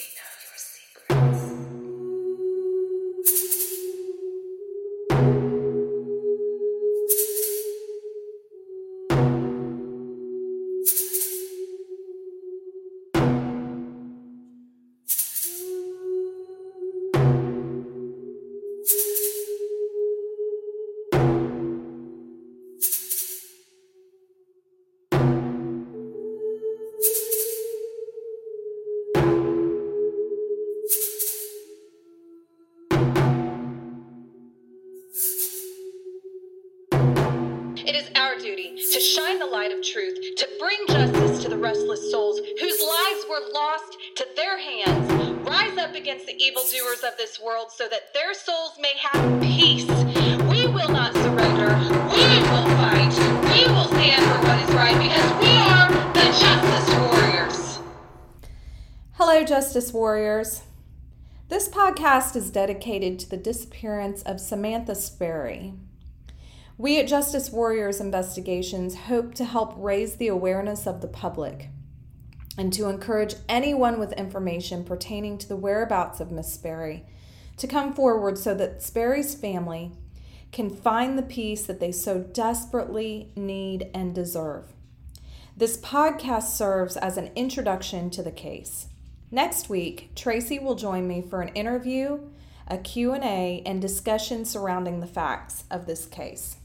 We know your secrets. Truth, to bring justice to the restless souls whose lives were lost to their hands. Rise up against the evildoers of this world so that their souls may have peace. We will not surrender. We will fight. We will stand for what is right because we are the Justice Warriors. Hello, Justice Warriors. This podcast is dedicated to the disappearance of Samantha Sperry. We at Justice Warriors Investigations hope to help raise the awareness of the public and to encourage anyone with information pertaining to the whereabouts of Miss Sperry to come forward so that Sperry's family can find the peace that they so desperately need and deserve. This podcast serves as an introduction to the case. Next week, Tracy will join me for an interview, a Q&A, and discussion surrounding the facts of this case.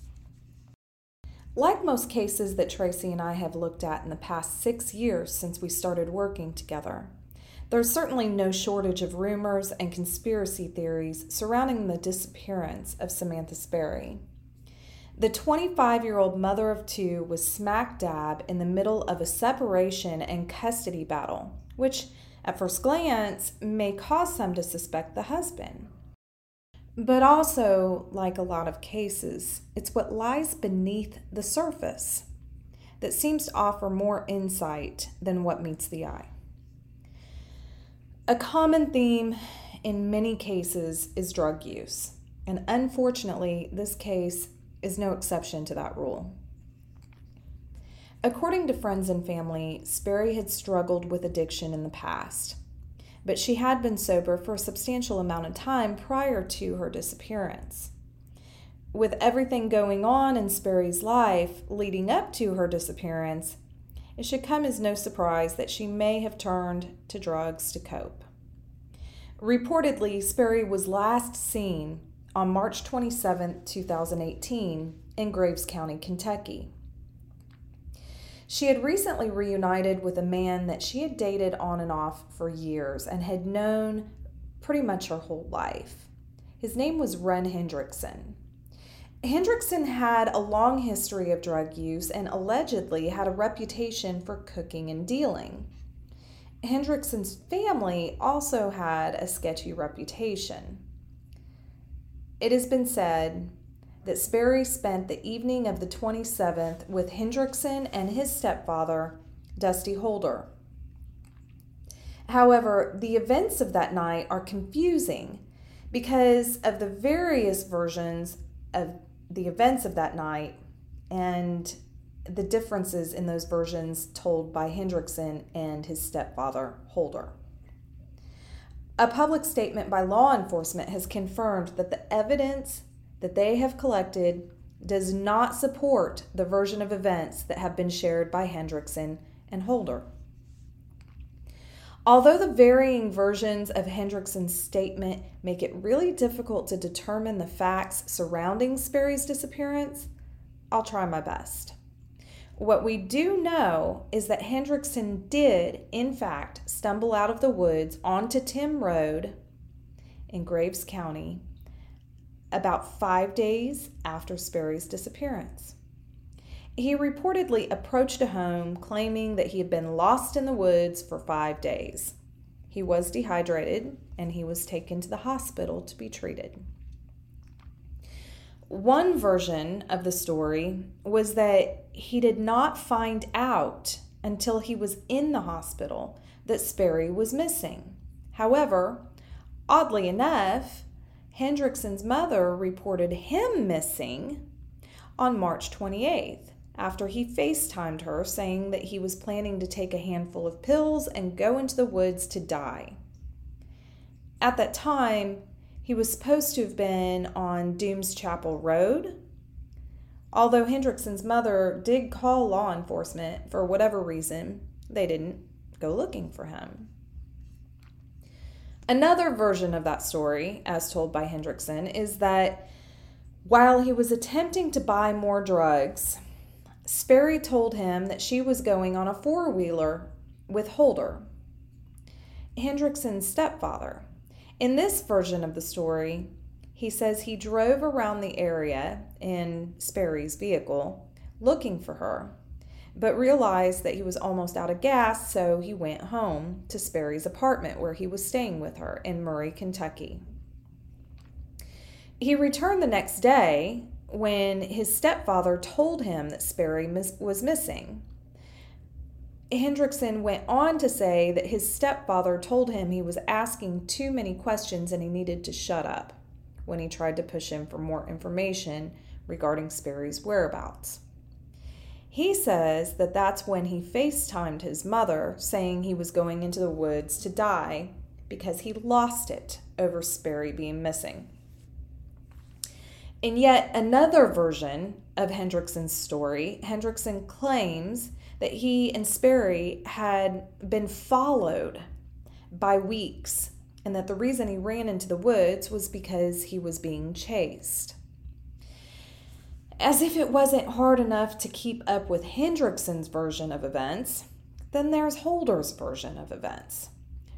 Like most cases that Tracy and I have looked at in the past six years since we started working together, there's certainly no shortage of rumors and conspiracy theories surrounding the disappearance of Samantha Sperry. The 25 year old mother of two was smack dab in the middle of a separation and custody battle, which at first glance may cause some to suspect the husband. But also, like a lot of cases, it's what lies beneath the surface that seems to offer more insight than what meets the eye. A common theme in many cases is drug use, and unfortunately, this case is no exception to that rule. According to friends and family, Sperry had struggled with addiction in the past, but she had been sober for a substantial amount of time prior to her disappearance. With everything going on in Sperry's life leading up to her disappearance, it should come as no surprise that she may have turned to drugs to cope. Reportedly, Sperry was last seen on March 27, 2018, in Graves County, Kentucky. She had recently reunited with a man that she had dated on and off for years and had known pretty much her whole life. His name was Ren Hendrickson. Hendrickson had a long history of drug use and allegedly had a reputation for cooking and dealing. Hendrickson's family also had a sketchy reputation. It has been said that Sperry spent the evening of the 27th with Hendrickson and his stepfather, Dusty Holder. However, the events of that night are confusing because of the various versions of the events of that night and the differences in those versions told by Hendrickson and his stepfather, Holder. A public statement by law enforcement has confirmed that the evidence that they have collected does not support the version of events that have been shared by Hendrickson and Holder. Although the varying versions of Hendrickson's statement make it really difficult to determine the facts surrounding Sperry's disappearance, I'll try my best. What we do know is that Hendrickson did, in fact, stumble out of the woods onto Tim Road in Graves County about five days after Sperry's disappearance. He reportedly approached a home claiming that he had been lost in the woods for five days. He was dehydrated and he was taken to the hospital to be treated. One version of the story was that he did not find out until he was in the hospital that Sperry was missing. However, oddly enough, Hendrickson's mother reported him missing on March 28th after he FaceTimed her saying that he was planning to take a handful of pills and go into the woods to die. at that time, he was supposed to have been on Dooms Chapel Road. Although Hendrickson's mother did call law enforcement for whatever reason, they didn't go looking for him. Another version of that story, as told by Hendrickson, is that while he was attempting to buy more drugs, Sperry told him that she was going on a four wheeler with Holder, Hendrickson's stepfather. In this version of the story, he says he drove around the area in Sperry's vehicle looking for her, but realized that he was almost out of gas, so he went home to Sperry's apartment where he was staying with her in Murray, Kentucky. He returned the next day when his stepfather told him that Sperry was missing. Hendrickson went on to say that his stepfather told him he was asking too many questions and he needed to shut up when he tried to push him for more information regarding Sperry's whereabouts. He says that that's when he FaceTimed his mother, saying he was going into the woods to die because he lost it over Sperry being missing. In yet another version of Hendrickson's story, Hendrickson claims that he and Sperry had been followed by weeks and that the reason he ran into the woods was because he was being chased. As if it wasn't hard enough to keep up with Hendrickson's version of events, then there's Holder's version of events,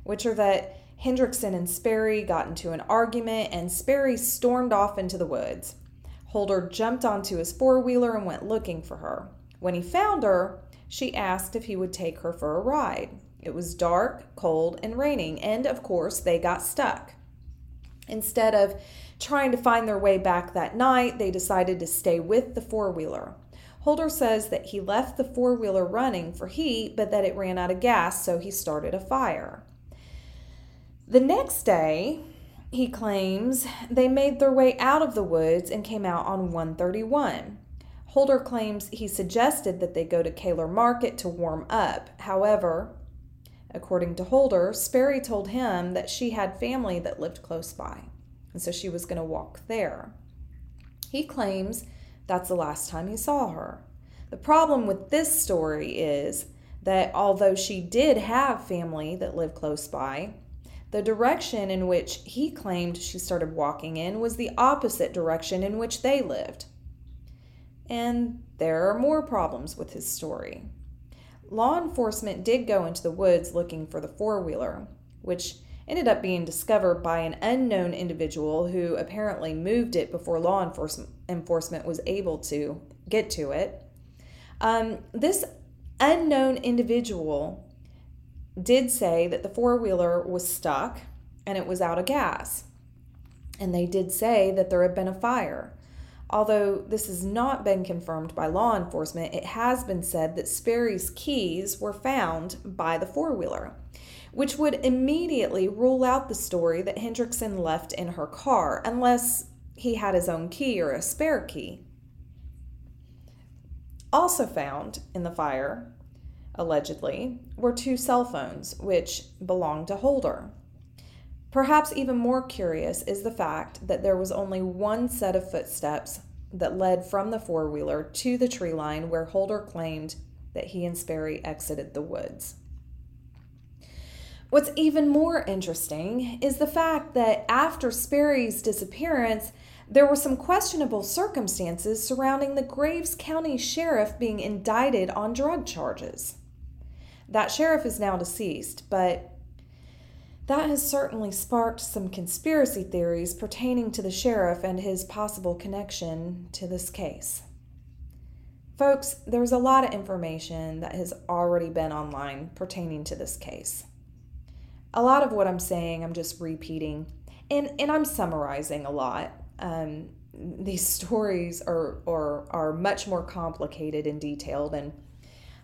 which are that Hendrickson and Sperry got into an argument and Sperry stormed off into the woods. Holder jumped onto his four wheeler and went looking for her. When he found her, she asked if he would take her for a ride. It was dark, cold, and raining, and of course, they got stuck. Instead of trying to find their way back that night, they decided to stay with the four wheeler. Holder says that he left the four wheeler running for heat, but that it ran out of gas, so he started a fire. The next day, he claims they made their way out of the woods and came out on 131. Holder claims he suggested that they go to Kaler Market to warm up. However, according to Holder, Sperry told him that she had family that lived close by, and so she was going to walk there. He claims that's the last time he saw her. The problem with this story is that although she did have family that lived close by, the direction in which he claimed she started walking in was the opposite direction in which they lived. And there are more problems with his story. Law enforcement did go into the woods looking for the four wheeler, which ended up being discovered by an unknown individual who apparently moved it before law enforcement was able to get to it. Um, this unknown individual did say that the four wheeler was stuck and it was out of gas. And they did say that there had been a fire. Although this has not been confirmed by law enforcement, it has been said that Sperry's keys were found by the four wheeler, which would immediately rule out the story that Hendrickson left in her car, unless he had his own key or a spare key. Also found in the fire, allegedly, were two cell phones, which belonged to Holder. Perhaps even more curious is the fact that there was only one set of footsteps that led from the four wheeler to the tree line where Holder claimed that he and Sperry exited the woods. What's even more interesting is the fact that after Sperry's disappearance, there were some questionable circumstances surrounding the Graves County Sheriff being indicted on drug charges. That sheriff is now deceased, but that has certainly sparked some conspiracy theories pertaining to the sheriff and his possible connection to this case. Folks, there's a lot of information that has already been online pertaining to this case. A lot of what I'm saying, I'm just repeating, and, and I'm summarizing a lot. Um, these stories are, are, are much more complicated and detailed, and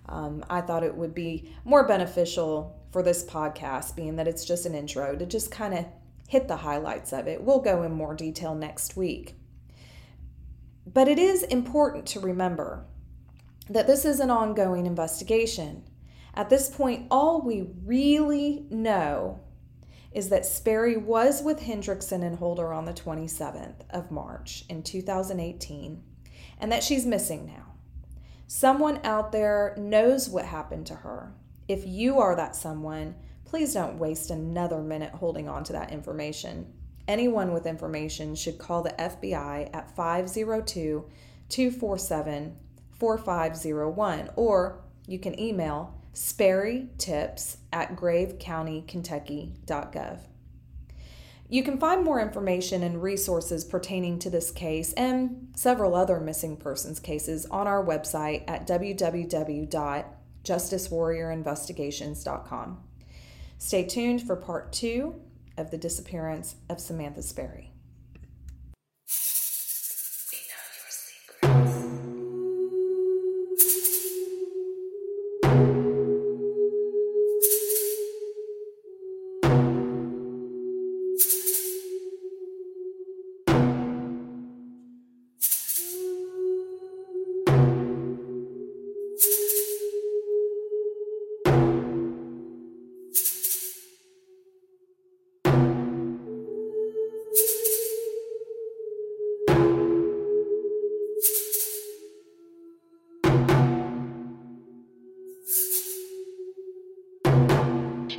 um, I thought it would be more beneficial for this podcast, being that it's just an intro, to just kind of hit the highlights of it. We'll go in more detail next week. But it is important to remember that this is an ongoing investigation. At this point, all we really know is that Sperry was with Hendrickson and Holder on the 27th of March in 2018 and that she's missing now. Someone out there knows what happened to her. If you are that someone, please don't waste another minute holding on to that information. Anyone with information should call the FBI at 502 247 4501 or you can email sperrytips at gravecountykentucky.gov. You can find more information and resources pertaining to this case and several other missing persons cases on our website at www.justicewarriorinvestigations.com. Stay tuned for part two of the disappearance of Samantha Sperry.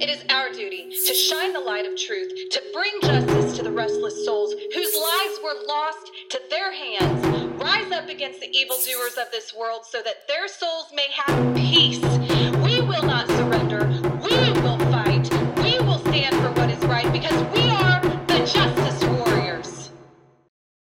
It is our duty to shine the light of truth, to bring justice to the restless souls whose lives were lost to their hands. Rise up against the evildoers of this world so that their souls may have peace